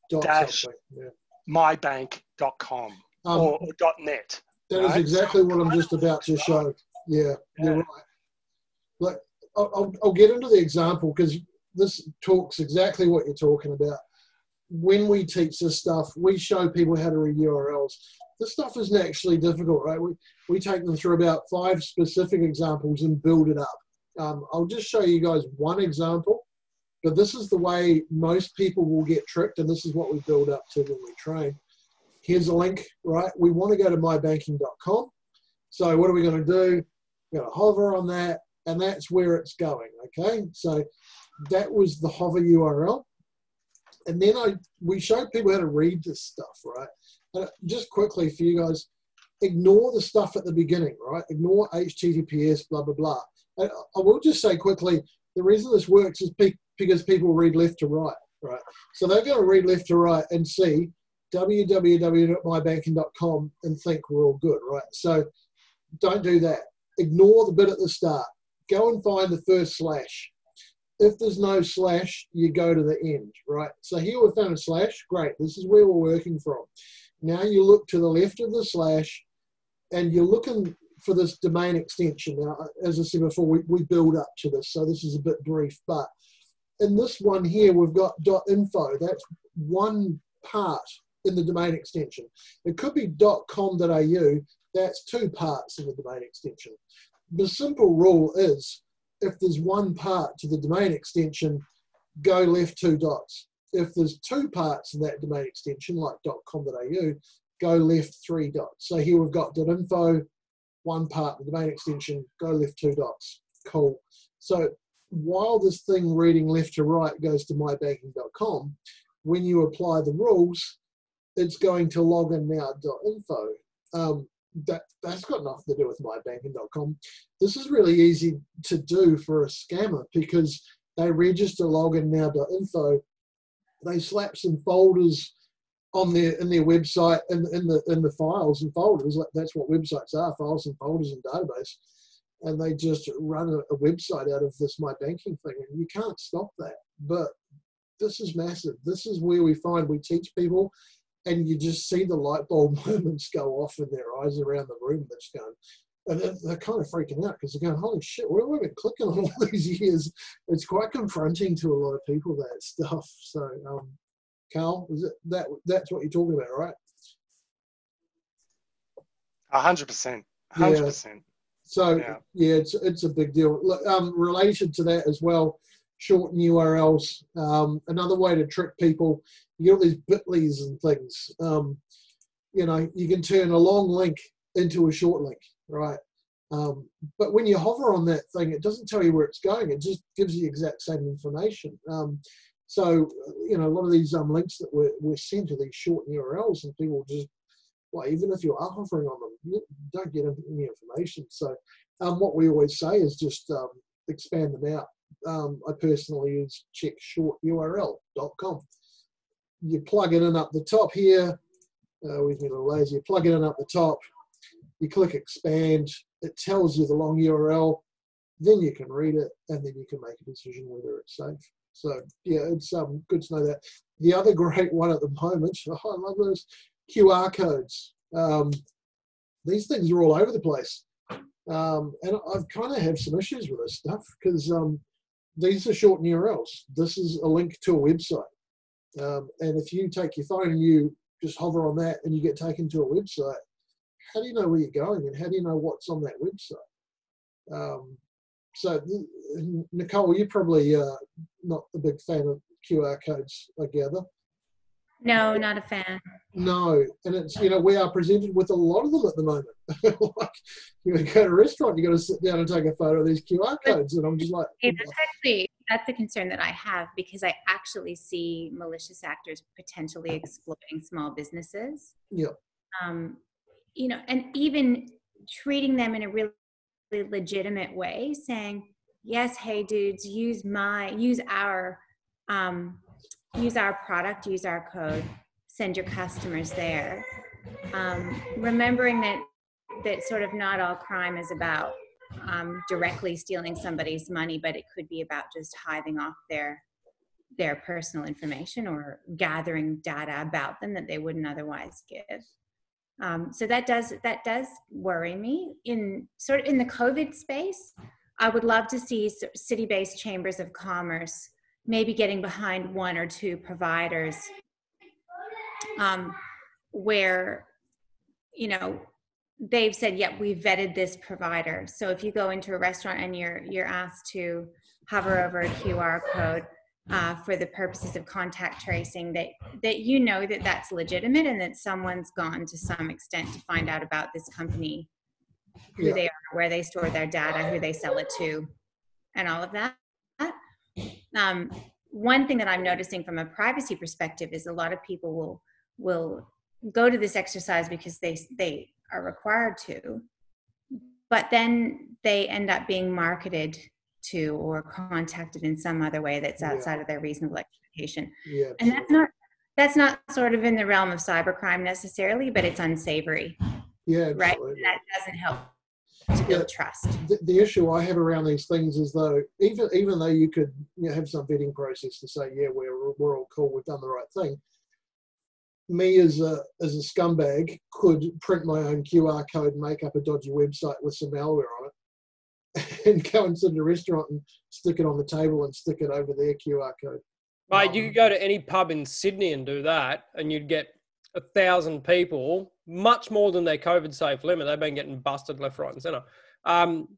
Dot Dash. Yeah. mybank.com Um, or, or dot net That is right? exactly what I'm just about to show. Yeah, you're right. Like, I'll, I'll, I'll get into the example because this talks exactly what you're talking about. When we teach this stuff, we show people how to read URLs. This stuff isn't actually difficult, right? We, we take them through about five specific examples and build it up. Um, I'll just show you guys one example, but this is the way most people will get tricked, and this is what we build up to when we train here's a link, right? We want to go to mybanking.com. So what are we going to do? We're going to hover on that, and that's where it's going. Okay, so that was the hover URL, and then I we showed people how to read this stuff, right? And just quickly for you guys, ignore the stuff at the beginning, right? Ignore HTTPS, blah blah blah. And I will just say quickly, the reason this works is pe- because people read left to right, right? So they're going to read left to right and see www.mybanking.com and think we're all good, right? So don't do that. Ignore the bit at the start. Go and find the first slash. If there's no slash, you go to the end, right? So here we've found a slash. Great. This is where we're working from. Now you look to the left of the slash and you're looking for this domain extension. Now, as I said before, we, we build up to this, so this is a bit brief, but in this one here, we've got .info. That's one part in the domain extension. It could be .com.au. That's two parts in the domain extension. The simple rule is if there's one part to the domain extension, go left two dots. If there's two parts in that domain extension, like .com.au, go left three dots. So here we've got .info, one part, the domain extension, go left two dots. Cool. So while this thing reading left to right goes to mybanking.com, when you apply the rules, it's going to log in loginnow.info. Um, that, that's got nothing to do with mybanking.com. This is really easy to do for a scammer because they register login loginnow.info. They slap some folders on their in their website in, in the in the files and folders. Like, That's what websites are: files and folders and database. And they just run a, a website out of this my banking thing, and you can't stop that. But this is massive. This is where we find we teach people, and you just see the light bulb moments go off in their eyes around the room. That's going, and they're, they're kind of freaking out because they're going, "Holy shit, where have we been clicking on all these years?" It's quite confronting to a lot of people that stuff. So, um, Carl, is it that that's what you're talking about, right? A hundred percent. A hundred percent. So Yeah. yeah, it's it's a big deal. Um, related to that as well, shorten URLs. Um, another way to trick people, you get all these bitlies and things. Um, you know, you can turn a long link into a short link, right? Um, but when you hover on that thing, it doesn't tell you where it's going. It just gives you the exact same information. Um, so you know, a lot of these um, links that we're, we're sent to these short URLs, and people just well, even if you are hovering on them, you don't get any information. So, um, what we always say is just expand them out. Um, I personally use checkshorturl.com. You plug it in up the top here. Uh, with me a little lazy. You plug it in up the top. You click expand. It tells you the long URL. Then you can read it, and then you can make a decision whether it's safe. So yeah, it's um, good to know that. The other great one at the moment, oh, I love those QR codes. Um, these things are all over the place. Um, and I've kind of had some issues with this stuff because um, these are short URLs. This is a link to a website. Um, and if you take your phone and you just hover on that and you get taken to a website, how do you know where you're going and how do you know what's on that website? Um, so, Nicole, you're probably uh, not a big fan of QR codes, I gather. No, not a fan. No, and it's you know we are presented with a lot of them at the moment. like you go to a restaurant, you got to sit down and take a photo of these QR codes, and I'm just like, that's actually that's the concern that I have because I actually see malicious actors potentially exploiting small businesses. yeah, Um, you know, and even treating them in a really legitimate way, saying, "Yes, hey dudes, use my use our um, use our product, use our code, send your customers there." Um, remembering that that sort of not all crime is about um, directly stealing somebody's money, but it could be about just hiving off their their personal information or gathering data about them that they wouldn't otherwise give. Um, so that does that does worry me in sort of in the COVID space. I would love to see city-based chambers of commerce maybe getting behind one or two providers um, where you know they've said yep we vetted this provider so if you go into a restaurant and you're you're asked to hover over a qr code uh, for the purposes of contact tracing that that you know that that's legitimate and that someone's gone to some extent to find out about this company who Yeah. they are where they store their data who they sell it to and all of that um, one thing that i'm noticing from a privacy perspective is a lot of people will will go to this exercise because they they are required to but then they end up being marketed to or contacted in some other way that's Yeah. outside of their reasonable expectation. Yeah, and that's not that's not sort of in the realm of cybercrime necessarily but it's unsavory. Yeah, right? that doesn't help to build Yeah. trust the, the issue I have around these things is though even even though you could you know, have some vetting process to say yeah we're we're all cool we've done the right thing. Me as a as a scumbag could print my own QR code, make up a dodgy website with some malware on it, and go and sit in a restaurant and stick it on the table and stick it over their QR code. Mate, oh, you could go to any pub in Sydney and do that, and you'd get a thousand people, much more than their COVID safe limit. They've been getting busted left, right, and centre. Um,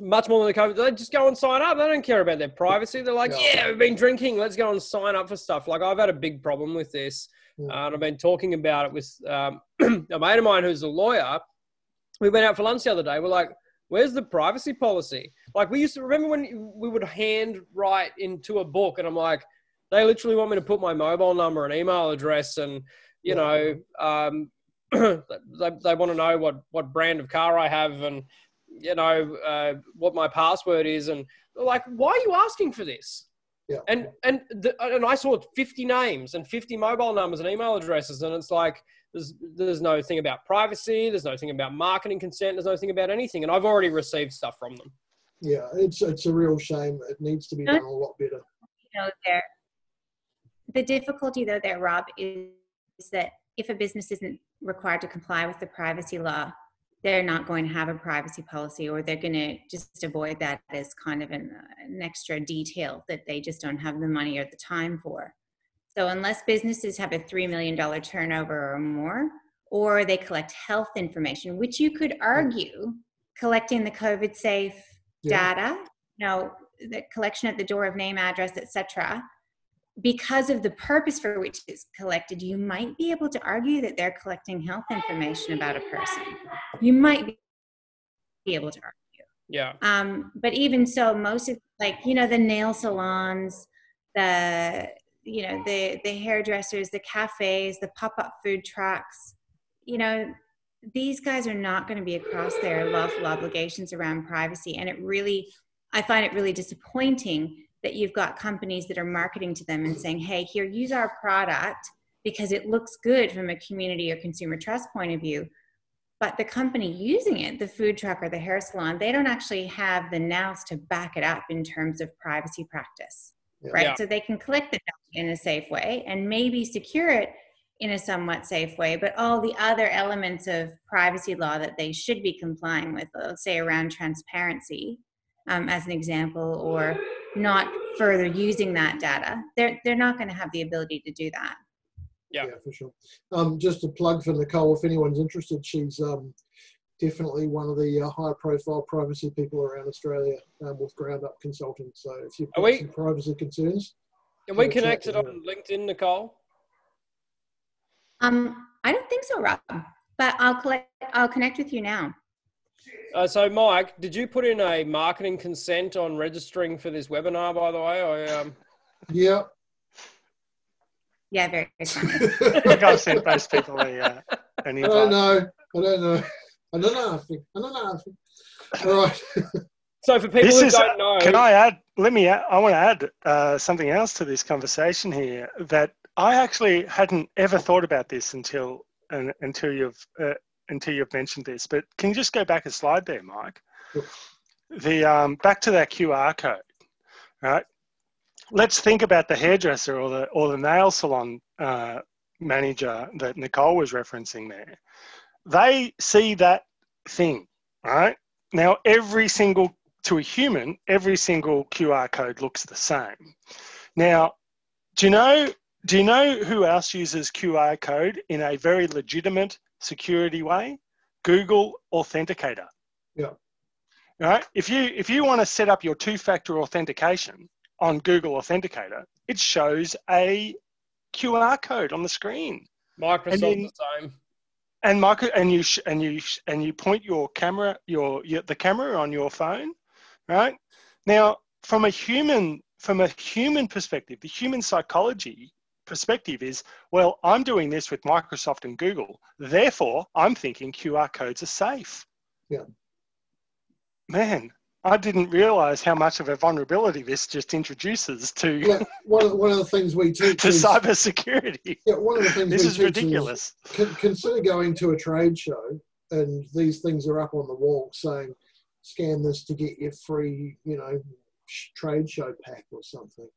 much more than the COVID. They just go and sign up. They don't care about their privacy. They're like, No. yeah, we've been drinking. Let's go and sign up for stuff. Like I've had a big problem with this, Mm. uh, and I've been talking about it with um, a mate of mine who's a lawyer. We went out for lunch the other day. We're like, where's the privacy policy? Like we used to remember when we would hand write into a book, and I'm like, they literally want me to put my mobile number and email address, and you Yeah. know, um, they, they want to know what what brand of car I have, and you know uh, what my password is, and they're like, why are you asking for this? Yeah. And and the, and I saw 50 names and 50 mobile numbers and email addresses, and it's like there's there's no thing about privacy, there's no thing about marketing consent, there's no thing about anything, and I've already received stuff from them. Yeah, it's it's a real shame. It needs to be done a lot better. you know there the difficulty though there rob is, is that if a business isn't required to comply with the privacy law they're not going to have a privacy policy or they're going to just avoid that as kind of an, an extra detail that they just don't have the money or the time for so unless businesses have a $3 million turnover or more or they collect health information which you could argue collecting the covid safe Yeah. data you know the collection at the door of name address etc because of the purpose for which it's collected you might be able to argue that they're collecting health information about a person. You might be able to argue. Yeah. um, but even so most of like you know the nail salons the you know the the hairdressers the cafes the pop-up food trucks you know these guys are not going to be across their lawful obligations around privacy. And it really i find it really disappointing that you've got companies that are marketing to them and saying hey here use our product because it looks good from a community or consumer trust point of view but the company using it the food truck or the hair salon they don't actually have the nous to back it up in terms of privacy practice Yeah. right Yeah. so they can collect the data in a safe way and maybe secure it in a somewhat safe way but all the other elements of privacy law that they should be complying with let's say around transparency um, as an example or not further using that data they're, they're not going to have the ability to do that Yeah. for sure. Um, just a plug for Nicole, if anyone's interested, she's um, definitely one of the uh, high-profile privacy people around Australia um, with Ground Up Consulting. So if you've got we- some privacy concerns, Can we connect it chat connected with on LinkedIn, Nicole? Um, I don't think so, Rob. But I'll collect. I'll connect with you now. Uh, so, Mike, did you put in a marketing consent on registering for this webinar? By the way, I, um... yeah. Yeah, very funny. I think I've sent most people a, uh, an I don't know. I don't know. I don't know. nothing. I don't know. nothing. All right. So, for people This who is. don't know, Can I add? Let me. Add, I want to add uh, something else to this conversation here that I actually hadn't ever thought about this until until you've uh, until you've mentioned this. But can you just go back a slide there, Mike? Sure. The um, back to that QR code, right? Let's think about the hairdresser or the or the nail salon uh, manager that Nicole was referencing there. They see that thing, right? Now every single to a human, every single QR code looks the same. Now, do you know? Do you know who else uses QR code in a very legitimate security way? Google Authenticator. Yeah. Right. If you if you want to set up your two-factor authentication on Google Authenticator, it shows a QR code on the screen Microsoft then- the same. and micro and you sh- and you sh- and you point your camera your, your the camera on your phone right now from a human from a human perspective the human psychology perspective is well i'm doing this with microsoft and google. Therefore i'm thinking qr codes are safe. Yeah. man i didn't realize how much of a vulnerability this just introduces to Yeah, one of, one of the things we teach to is, cybersecurity. Yeah, one of the things this we is ridiculous. con- consider going to a trade show and these things are up on the wall saying scan this to get your free you know sh- trade show pack or something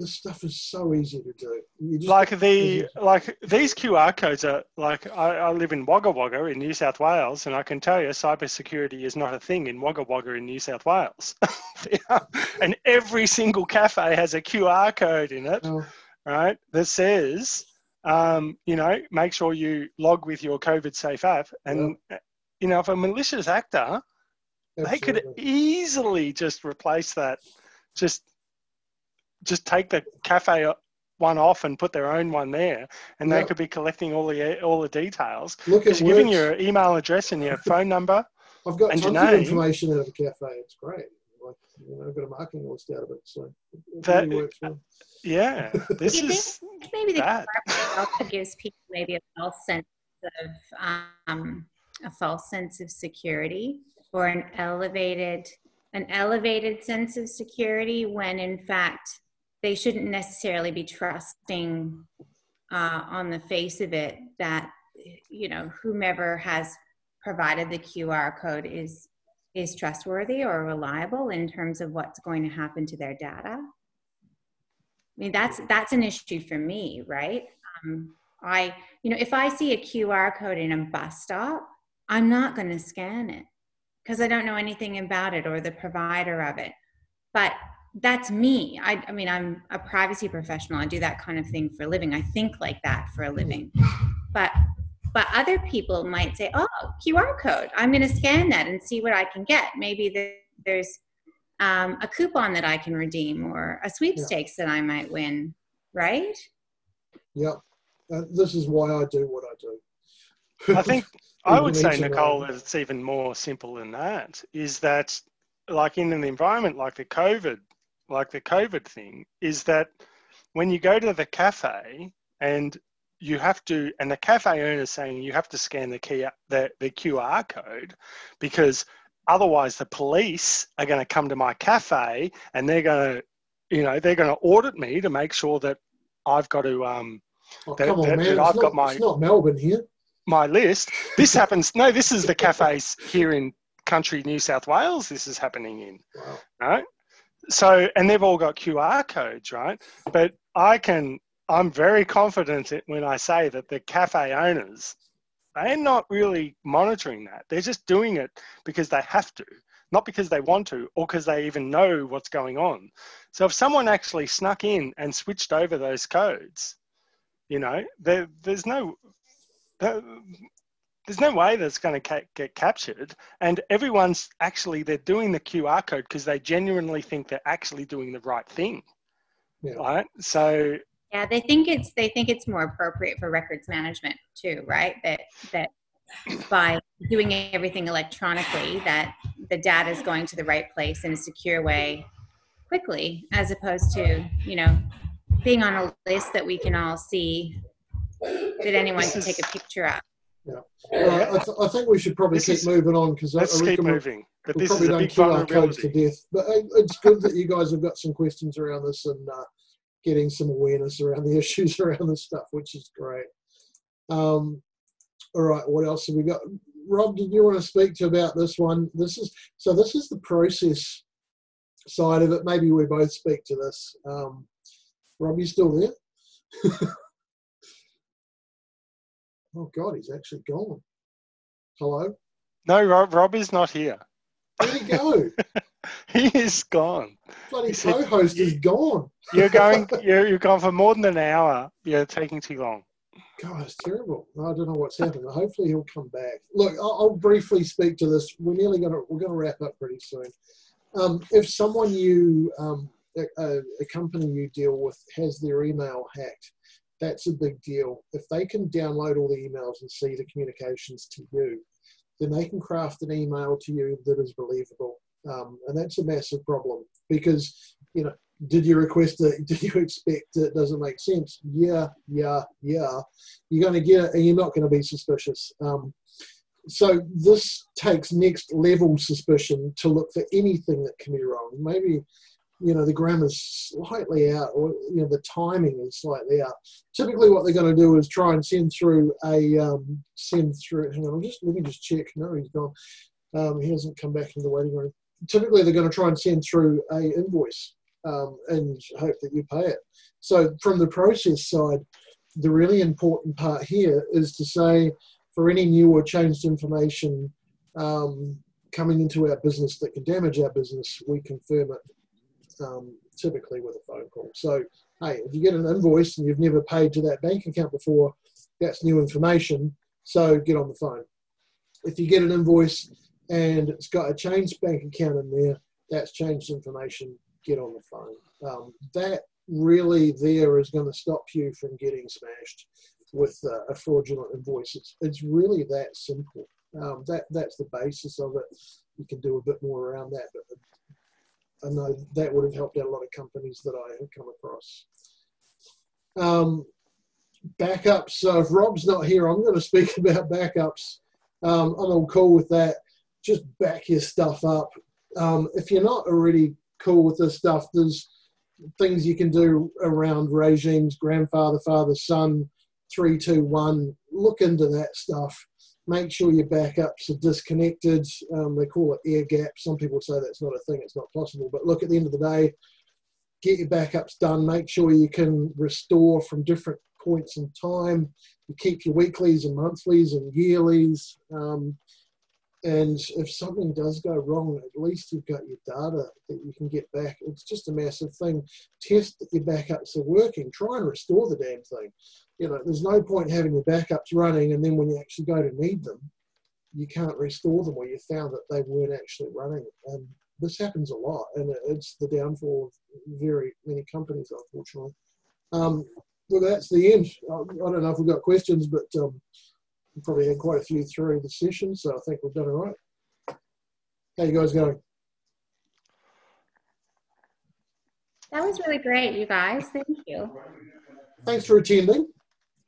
this stuff is so easy to do like the like these QR codes are like I, I live in Wagga Wagga in New South Wales, and I can tell you cybersecurity is not a thing in Wagga Wagga in New South Wales. and every single cafe has a QR code in it, Oh, right? That says, um, you know, make sure you log with your COVID safe app. And you know, if a malicious actor, they could easily just replace that, just just take the cafe one off and put their own one there, and they Yep. could be collecting all the all the details. look at Just giving your email address and your phone number. I've got and tons your of information out of a cafe it's great like you know I've got a marketing list out of it so it That- really works well. Yeah, this You is Maybe the that. QR also gives people maybe a false sense of um, a false sense of security or an elevated an elevated sense of security when in fact they shouldn't necessarily be trusting uh, on the face of it that you know whomever has provided the QR code is is trustworthy or reliable in terms of what's going to happen to their data. I mean, that's that's an issue for me, right? Um, I, you know, if I see a QR code in a bus stop, I'm not going to scan it because I don't know anything about it or the provider of it. But that's me. I, I mean, I'm a privacy professional. I do that kind of thing for a living. I think like that for a living. But but other people might say, "Oh, QR code. I'm going to scan that and see what I can get. Maybe there's um, a coupon that I can redeem or a sweepstakes that I might win." Right? yeah uh, this is why I do what I do I think I would say, Nicole, that it's even more simple than that. Is that like in an environment like the COVID, like the COVID thing, is that when you go to the cafe and you have to, and the cafe owner is saying you have to scan the key, the, the QR code, because otherwise the police are going to come to my cafe and they're going to, you know, they're going to audit me to make sure that I've got to um, oh, that- on that- that I've not, got my- it's not Melbourne here my list. This happens. No, this is the cafes here in country New South Wales. This is happening in wow. right. So, and they've all got QR codes, right? But I can. I'm very confident when I say that the cafe owners, they're not really monitoring that. They're just doing it because they have to, not because they want to, or because they even know what's going on. So, if someone actually snuck in and switched over those codes, you know, there, there's no there's no way that's going to ca- get captured and everyone's actually they're doing the qr code because they genuinely think they're actually doing the right thing Yeah. right so Yeah, they think it's they think it's more appropriate for records management too, right? That that by doing everything electronically, that the data is going to the right place in a secure way quickly, as opposed to you know being on a list that we can all see that anyone can take a picture of. Yeah. Uh, I, th- I, think we should probably This keep is- moving on because I, Let's I keep we- moving. But we've this probably is a done big QR codes to death. But uh, it's good that you guys have got some questions around this and uh, getting some awareness around the issues around this stuff, which is great. Um, all right, what else have we got? Rob, did you want to speak to about this one? This is so. This is the process side of it. Maybe we both speak to this. Um, Rob, you still there? oh God, he's actually gone. Hello, No, Rob, Rob is not here. where'd he go? He is gone. Bloody He said- co-host is gone. You're going. You're, you're gone for more than an hour. You're taking too long. God, it's terrible. I don't know what's happened. Hopefully he'll come back. Look, I'll, I'll briefly speak to this. We're nearly going to we're going to wrap up pretty soon. Um, if someone you um, a, a company you deal with has their email hacked, that's a big deal. If they can download all the emails and see the communications to you, then they can craft an email to you that is believable, um, and that's a massive problem because you know did you request it? Did you expect it? Does it make sense? Yeah, yeah, yeah. You're going to get it, and you're not going to be suspicious. Um, so this takes next level suspicion to look for anything that can be wrong. Maybe you know the grammar's slightly out, or you know the timing is slightly out. Typically, what they're going to do is try and send through a um, send through. Hang on, just let me just check. No, he's gone. Um, he hasn't come back in the waiting room. Typically, they're going to try and send through a invoice um, and hope that you pay it. So, from the process side, the really important part here is to say for any new or changed information um, coming into our business that can damage our business, we confirm it um, typically with a phone call. So, hey, if you get an invoice and you've never paid to that bank account before, that's new information. So, get on the phone. If you get an invoice and it's got a changed bank account in there, that's changed information get on the phone. Um, that really there is going to stop you from getting smashed with uh, a fraudulent invoice. It's, it's really that simple. Um, that that's the basis of it. You can do a bit more around that, but I know that would have helped out a lot of companies that I have come across. Um, backups. So if Rob's not here, I'm going to speak about backups. Um, I'm all cool with that. Just back your stuff up. Um, if you're not already cool with this stuff. There's things you can do around regimes, grandfather, father, son, three, two, one. Look into that stuff. Make sure your backups are disconnected. Um, they call it air gap. Some people say that's not a thing, it's not possible. But look, at the end of the day, get your backups done. Make sure you can restore from different points in time. You keep your weeklies and monthlies and yearlies. Um, and if something does go wrong, at least you've got your data that you can get back. It's just a massive thing. Test that your backups are working. Try and restore the damn thing. You know, there's no point having your backups running and then when you actually go to need them, you can't restore them or you found that they weren't actually running. And this happens a lot, and it's the downfall of very many companies, unfortunately. Um, well, that's the end. I don't know if we've got questions, but um, we probably had quite a few through the session, so I think we've done all right. How you guys going? That was really great, you guys. Thank you. Thanks for attending.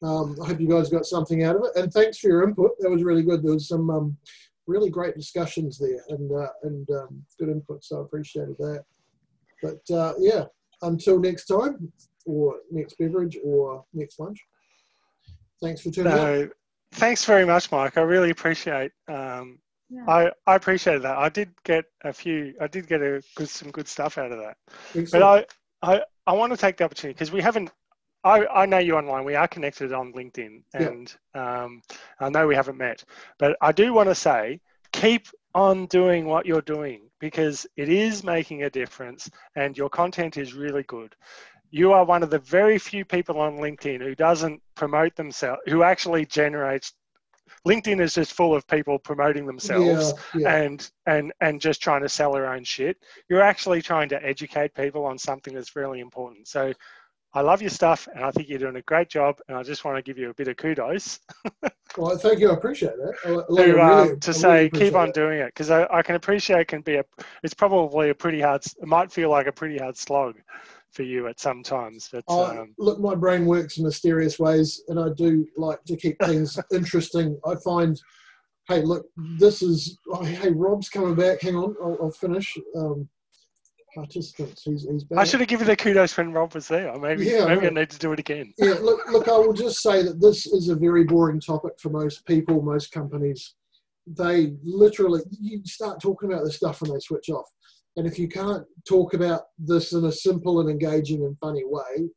Um, I hope you guys got something out of it, and thanks for your input. That was really good. There was some um, really great discussions there, and uh, and um, good input. So I appreciated that. But uh, yeah, until next time, or next beverage, or next lunch. Thanks for tuning in. No, thanks very much, Mike. I really appreciate. Um, Yeah. I I appreciated that. I did get a few. I did get a good some good stuff out of that. But I, I, I want to take the opportunity because we haven't. I, I know you online. We are connected on LinkedIn, Yeah. and um, I know we haven't met. But I do want to say, keep on doing what you're doing because it is making a difference, and your content is really good. You are one of the very few people on LinkedIn who doesn't promote themselves, who actually generates. LinkedIn is just full of people promoting themselves yeah, yeah. and and and just trying to sell their own shit you're actually trying to educate people on something that's really important so I love your stuff, and I think you're doing a great job. And I just want to give you a bit of kudos. Well, thank you. I appreciate that. I, I to, really, uh, I to really say keep on that. doing it because I, I can appreciate it can be a it's probably a pretty hard it might feel like a pretty hard slog for you at some times but I, um, look, my brain works in mysterious ways, and I do like to keep things interesting. I find, hey, look, this is. Oh, hey, Rob's coming back. Hang on, I'll, I'll finish. Um, participants, he's, he's back. I should have given the kudos when Rob was there maybe Yeah, I maybe I need to do it again yeah, look, look, I will just say that this is a very boring topic for most people, most companies. They literally, you start talking about this stuff and they switch off. And if you can't talk about this in a simple and engaging and funny way,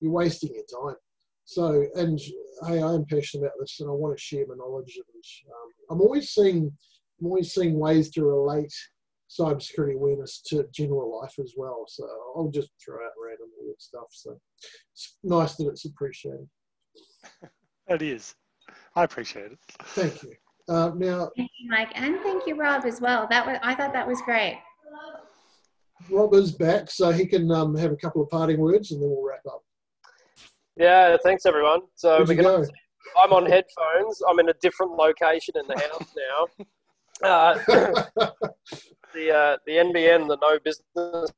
you're wasting your time. So, and hey, I am passionate about this and I want to share my knowledge. And um, I'm always seeing, I'm always seeing ways to relate cybersecurity awareness to general life as well. So I'll just throw out random weird stuff. So it's nice that it's appreciated. it is I appreciate it Thank you. Uh, now, Thank you, Mike, and thank you, Rob, as well. That was I thought that was great. Rob is back, so he can um, have a couple of parting words and then we'll wrap up. Yeah, thanks everyone. So gonna, go? I'm on headphones. I'm in a different location in the house now. Uh, the uh, the NBN, the No Business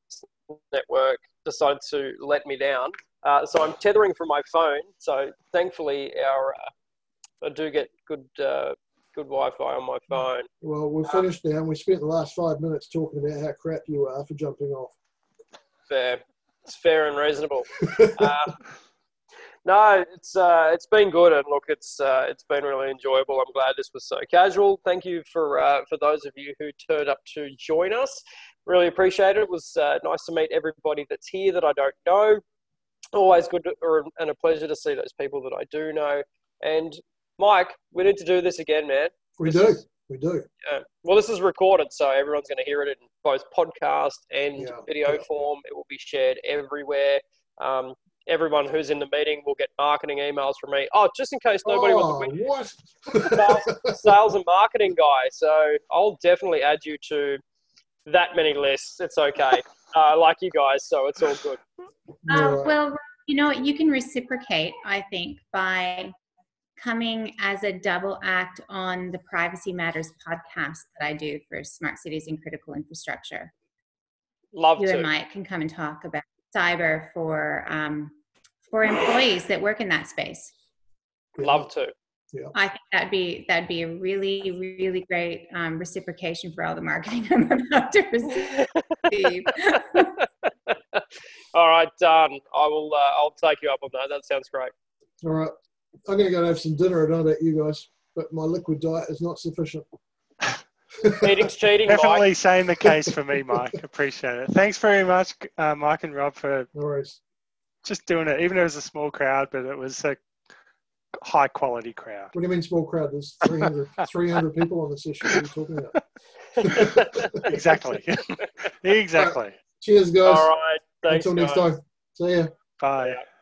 Network, decided to let me down. Uh, so I'm tethering from my phone. So thankfully, our uh, I do get good uh, good Wi-Fi on my phone. well, we're finished now. and We spent the last five minutes talking about how crap you are for jumping off. Fair, it's fair and reasonable. uh, no, it's uh, it's been good, and look, it's uh, it's been really enjoyable. I'm glad this was so casual. Thank you for uh, for those of you who turned up to join us. Really appreciate it. It was uh, nice to meet everybody that's here that I don't know. Always good to, or, and a pleasure to see those people that I do know. And Mike, we need to do this again, man. We This do. is- We do. uh, well, this is recorded, so everyone's going to hear it in both podcast and Yeah, video yeah. form. It will be shared everywhere. Um, everyone who's in the meeting will get marketing emails from me. Oh, just in case nobody oh, was what? a sales and marketing guy, so I'll definitely add you to that many lists. It's okay. Uh, I like you guys, so it's all good. Uh, well, you know, you can reciprocate, I think, by coming as a double act on the Privacy Matters podcast that I do for smart cities and critical infrastructure. Love You to. and Mike can come and talk about cyber for um, for employees that work in that space. Love to. Yeah. I think that'd be that'd be a really really great um, reciprocation for all the marketing I'm about to receive. all right, done. I will. Uh, I'll take you up on that. That sounds great. All right. I'm going to go and have some dinner. I don't know about you guys, but my liquid diet is not sufficient. Meeting's cheating, Mike. definitely saying the case for me Mike appreciate it thanks very much uh, Mike and Rob for No just doing it even though it was a small crowd but it was a high quality crowd What do you mean small crowd? There's 300, 300 people on this issue. What are you talking about? exactly exactly Cheers, guys. All right. Thanks, Until next guys. time. See ya. bye Yeah.